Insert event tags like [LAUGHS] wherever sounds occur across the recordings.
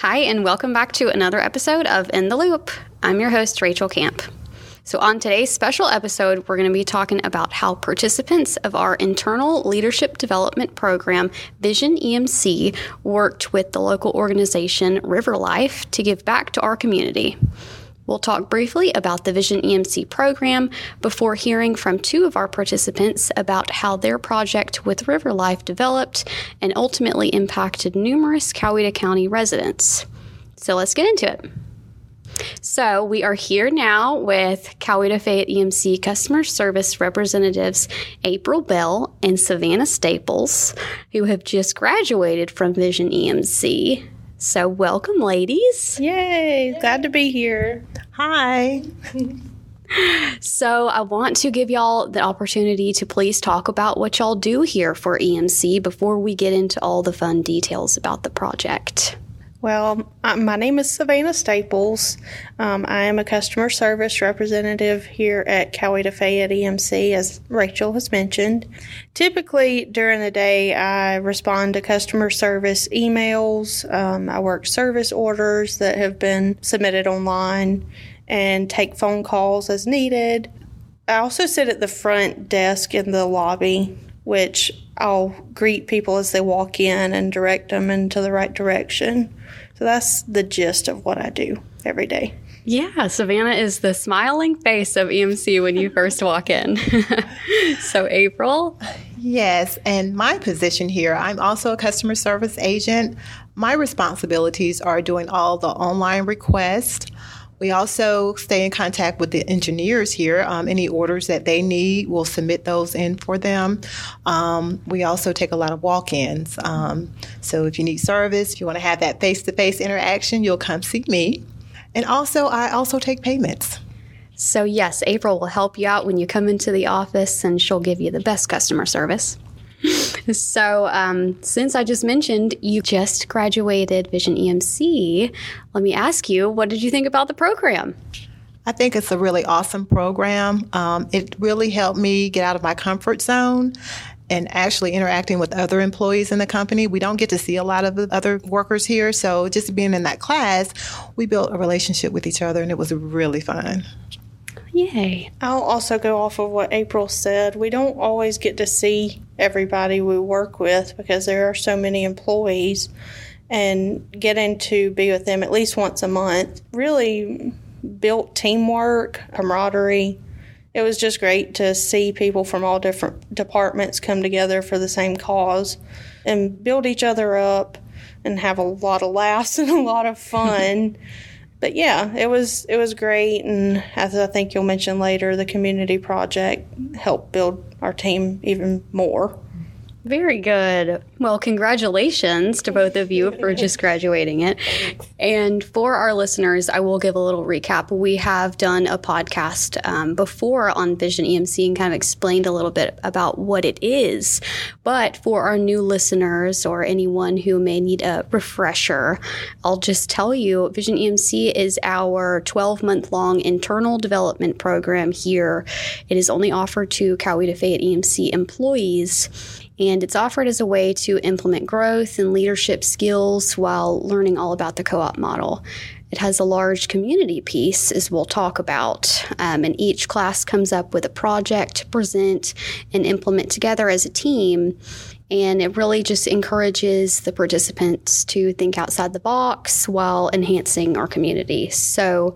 Hi, and welcome back to another episode of In the Loop. I'm your host, Rachel Camp. So, on today's special episode, we're going to be talking about how participants of our internal leadership development program, Vision EMC, worked with the local organization River Life to give back to our community. We'll talk briefly about the Vision EMC program before hearing from two of our participants about how their project with River Life developed and ultimately impacted numerous Coweta County residents. So let's get into it. So, we are here now with Coweta Fayette EMC customer service representatives April Bell and Savannah Staples, who have just graduated from Vision EMC. So, welcome, ladies. Yay, glad to be here. Hi. [LAUGHS] So, I want to give y'all the opportunity to please talk about what y'all do here for EMC before we get into all the fun details about the project. Well, uh, my name is Savannah Staples. Um, I am a customer service representative here at Coweta Fayette EMC, as Rachel has mentioned. Typically, during the day, I respond to customer service emails. Um, I work service orders that have been submitted online and take phone calls as needed. I also sit at the front desk in the lobby, which I'll greet people as they walk in and direct them into the right direction. So that's the gist of what I do every day. Yeah, Savannah is the smiling face of EMC when you first walk in. [LAUGHS] so, April? Yes, and my position here, I'm also a customer service agent. My responsibilities are doing all the online requests. We also stay in contact with the engineers here. Um, any orders that they need, we'll submit those in for them. Um, we also take a lot of walk ins. Um, so if you need service, if you want to have that face to face interaction, you'll come see me. And also, I also take payments. So, yes, April will help you out when you come into the office and she'll give you the best customer service. [LAUGHS] so, um, since I just mentioned you just graduated Vision EMC, let me ask you, what did you think about the program? I think it's a really awesome program. Um, it really helped me get out of my comfort zone and actually interacting with other employees in the company. We don't get to see a lot of the other workers here, so just being in that class, we built a relationship with each other and it was really fun. Yay. I'll also go off of what April said. We don't always get to see everybody we work with because there are so many employees and getting to be with them at least once a month really built teamwork, camaraderie. It was just great to see people from all different departments come together for the same cause and build each other up and have a lot of laughs [LAUGHS] and a lot of fun. [LAUGHS] but yeah, it was it was great, and as I think you'll mention later, the community project helped build our team even more. Very good. Well, congratulations to both of you for just graduating it. And for our listeners, I will give a little recap. We have done a podcast um, before on Vision EMC and kind of explained a little bit about what it is. But for our new listeners or anyone who may need a refresher, I'll just tell you Vision EMC is our 12 month long internal development program here. It is only offered to Coweta Fayette EMC employees and it's offered as a way to implement growth and leadership skills while learning all about the co op model. It has a large community piece, as we'll talk about, um, and each class comes up with a project to present and implement together as a team. And it really just encourages the participants to think outside the box while enhancing our community. So,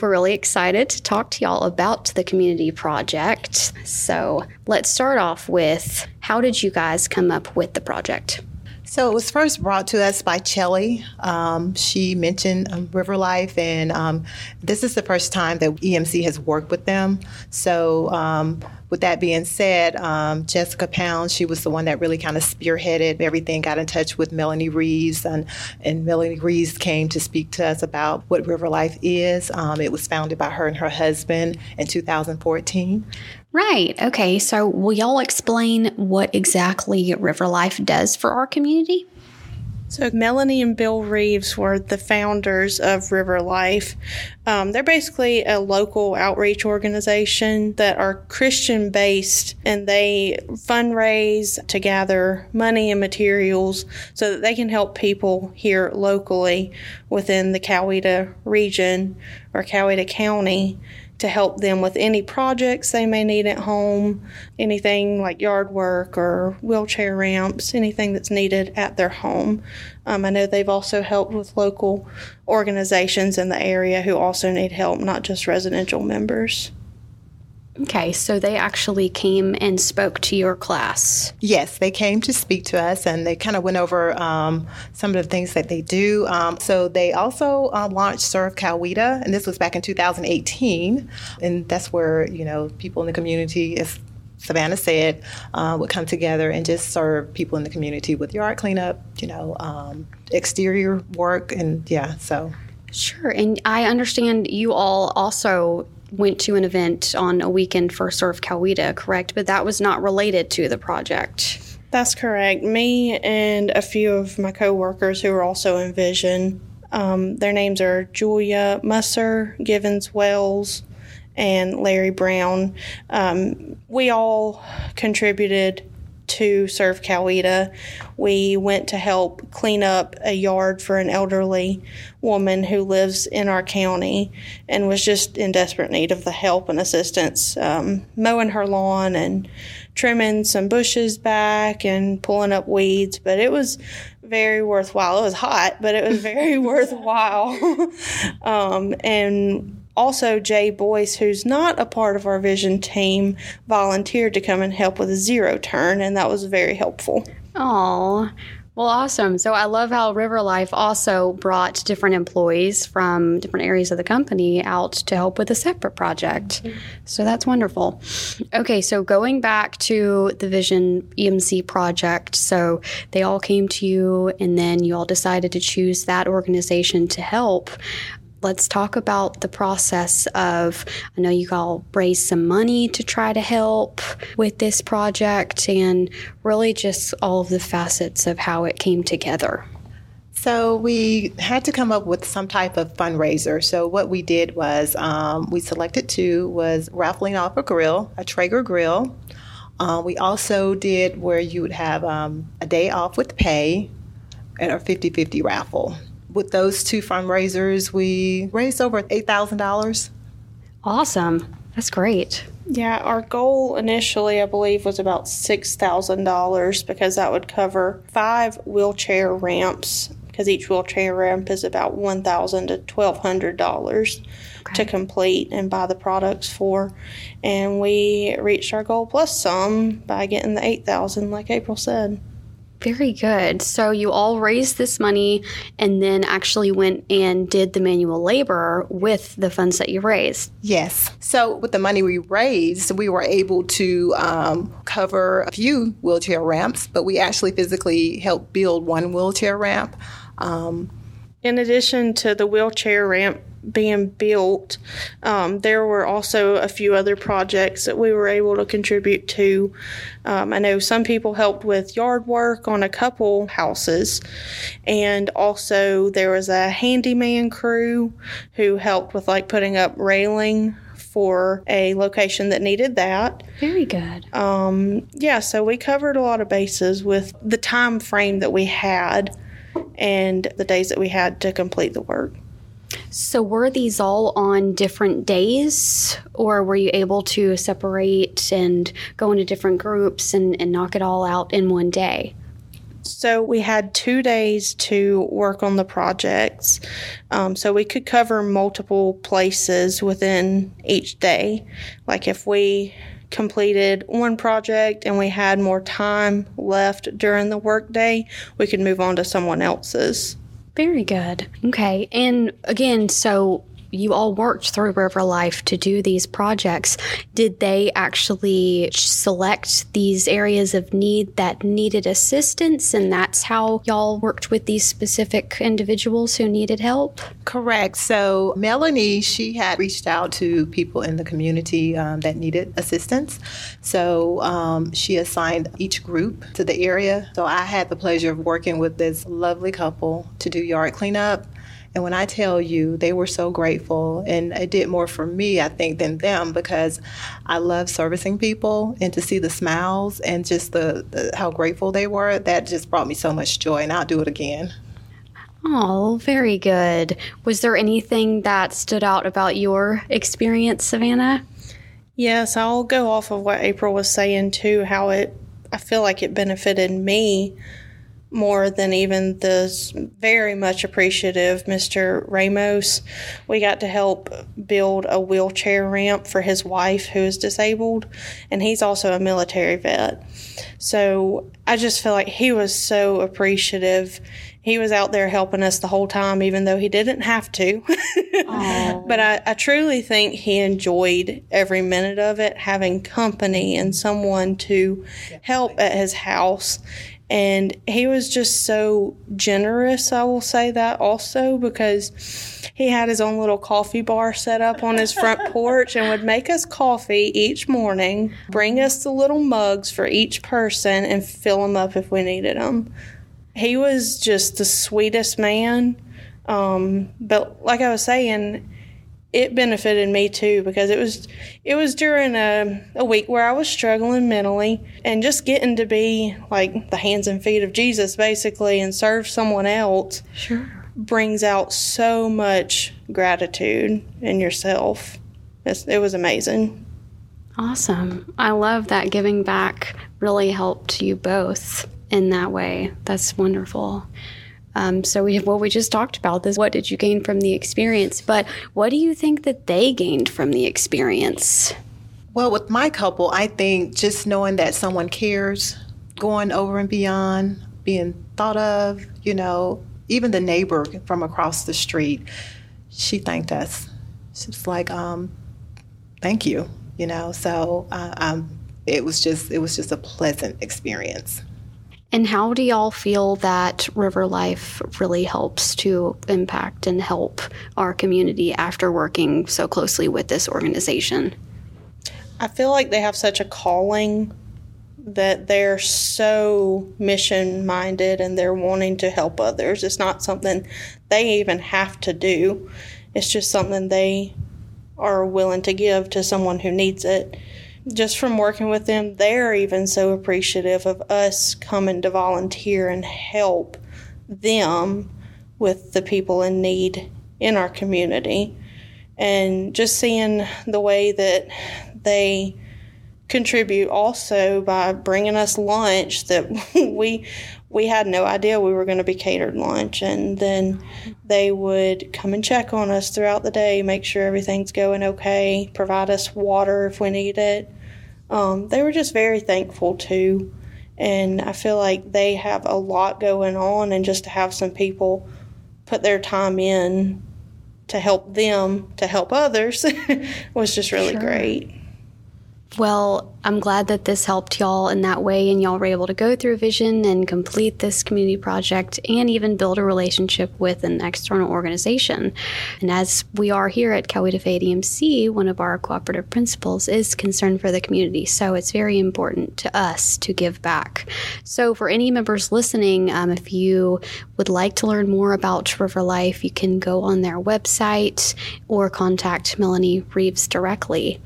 we're really excited to talk to y'all about the community project. So let's start off with how did you guys come up with the project? So it was first brought to us by Chelly. Um, she mentioned um, River Life, and um, this is the first time that EMC has worked with them. So, um, with that being said, um, Jessica Pound, she was the one that really kind of spearheaded everything, got in touch with Melanie Reeves, and, and Melanie Reeves came to speak to us about what River Life is. Um, it was founded by her and her husband in 2014. Right. Okay. So, will y'all explain what exactly River Life does for our community? So, Melanie and Bill Reeves were the founders of River Life. Um, they're basically a local outreach organization that are Christian based and they fundraise to gather money and materials so that they can help people here locally within the Coweta region or Coweta County to help them with any projects they may need at home, anything like yard work or wheelchair ramps, anything that's needed at their home. Um, I know they've also helped with local organizations in the area who also need help, not just residential members. Okay, so they actually came and spoke to your class. Yes, they came to speak to us and they kind of went over um, some of the things that they do. Um, so they also uh, launched Serve Coweta, and this was back in 2018. And that's where, you know, people in the community, as Savannah said, uh, would come together and just serve people in the community with yard cleanup, you know, um, exterior work, and yeah, so. Sure. And I understand you all also went to an event on a weekend for Serve Coweta, correct? But that was not related to the project. That's correct. Me and a few of my coworkers who are also in Vision. Um, their names are Julia Musser, Givens Wells, and Larry Brown. Um, we all contributed to serve Coweta. We went to help clean up a yard for an elderly woman who lives in our county and was just in desperate need of the help and assistance, um, mowing her lawn and trimming some bushes back and pulling up weeds. But it was very worthwhile. It was hot, but it was very [LAUGHS] worthwhile. [LAUGHS] um, and also, Jay Boyce, who's not a part of our vision team, volunteered to come and help with a zero turn, and that was very helpful. Oh, well, awesome. So I love how River Life also brought different employees from different areas of the company out to help with a separate project. Mm-hmm. So that's wonderful. Okay, so going back to the Vision EMC project, so they all came to you and then you all decided to choose that organization to help let's talk about the process of I know you all raised some money to try to help with this project and really just all of the facets of how it came together. So we had to come up with some type of fundraiser. So what we did was um, we selected two was raffling off a grill, a Traeger grill. Uh, we also did where you would have um, a day off with pay and a 50-50 raffle with those two fundraisers, we raised over $8,000. Awesome. That's great. Yeah, our goal initially, I believe, was about $6,000 because that would cover five wheelchair ramps because each wheelchair ramp is about $1,000 to $1,200 okay. to complete and buy the products for. And we reached our goal plus some by getting the 8000 like April said. Very good. So you all raised this money and then actually went and did the manual labor with the funds that you raised. Yes. So with the money we raised, we were able to um, cover a few wheelchair ramps, but we actually physically helped build one wheelchair ramp. Um, in addition to the wheelchair ramp being built, um, there were also a few other projects that we were able to contribute to. Um, I know some people helped with yard work on a couple houses, and also there was a handyman crew who helped with like putting up railing for a location that needed that. Very good. Um, yeah, so we covered a lot of bases with the time frame that we had and the days that we had to complete the work. So, were these all on different days, or were you able to separate and go into different groups and, and knock it all out in one day? So, we had two days to work on the projects. Um, so, we could cover multiple places within each day. Like, if we completed one project and we had more time left during the workday, we could move on to someone else's. Very good. Okay. And again, so you all worked through River Life to do these projects. Did they actually select these areas of need that needed assistance? And that's how y'all worked with these specific individuals who needed help? Correct. So, Melanie, she had reached out to people in the community um, that needed assistance. So, um, she assigned each group to the area. So, I had the pleasure of working with this lovely couple to do yard cleanup and when I tell you, they were so grateful, and it did more for me, I think, than them because I love servicing people and to see the smiles and just the, the how grateful they were, that just brought me so much joy, and I'll do it again. Oh, very good. Was there anything that stood out about your experience, Savannah? Yes, I'll go off of what April was saying too, how it I feel like it benefited me more than even this very much appreciative Mr. Ramos. We got to help build a wheelchair ramp for his wife who is disabled, and he's also a military vet. So I just feel like he was so appreciative. He was out there helping us the whole time, even though he didn't have to. [LAUGHS] but I, I truly think he enjoyed every minute of it, having company and someone to help at his house and he was just so generous, I will say that also, because he had his own little coffee bar set up on his front [LAUGHS] porch and would make us coffee each morning, bring us the little mugs for each person, and fill them up if we needed them. He was just the sweetest man. Um, but like I was saying, it benefited me too because it was it was during a, a week where I was struggling mentally and just getting to be like the hands and feet of Jesus basically and serve someone else sure brings out so much gratitude in yourself. It's, it was amazing. Awesome. I love that giving back really helped you both in that way. That's wonderful. Um, so we have what we just talked about this. What did you gain from the experience? But what do you think that they gained from the experience? Well, with my couple, I think just knowing that someone cares, going over and beyond, being thought of, you know, even the neighbor from across the street, she thanked us. She's like, um, "Thank you," you know. So uh, um, it was just it was just a pleasant experience. And how do y'all feel that River Life really helps to impact and help our community after working so closely with this organization? I feel like they have such a calling that they're so mission minded and they're wanting to help others. It's not something they even have to do, it's just something they are willing to give to someone who needs it just from working with them, they're even so appreciative of us coming to volunteer and help them with the people in need in our community. And just seeing the way that they contribute also by bringing us lunch that [LAUGHS] we we had no idea we were going to be catered lunch and then they would come and check on us throughout the day make sure everything's going okay provide us water if we need it um, they were just very thankful too. And I feel like they have a lot going on, and just to have some people put their time in to help them to help others [LAUGHS] was just really sure. great. Well, I'm glad that this helped y'all in that way, and y'all were able to go through Vision and complete this community project and even build a relationship with an external organization. And as we are here at Coweta ADMC, one of our cooperative principles is concern for the community. So it's very important to us to give back. So, for any members listening, um, if you would like to learn more about River Life, you can go on their website or contact Melanie Reeves directly.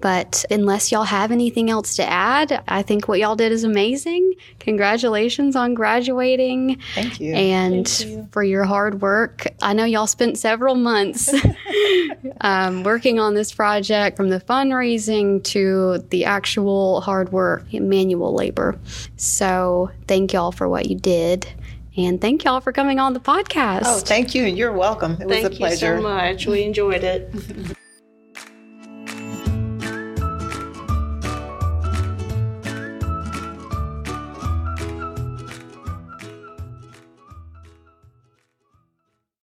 But unless y'all have anything else to add, I think what y'all did is amazing. Congratulations on graduating. Thank you. And Thank you. for your hard work. I know y'all spent several months [LAUGHS] um, working on this project from the fundraising to the actual hard work, manual labor. So thank y'all for what you did. And thank y'all for coming on the podcast. Oh, thank you. You're welcome. It thank was a pleasure. Thank you so much. We enjoyed it. [LAUGHS]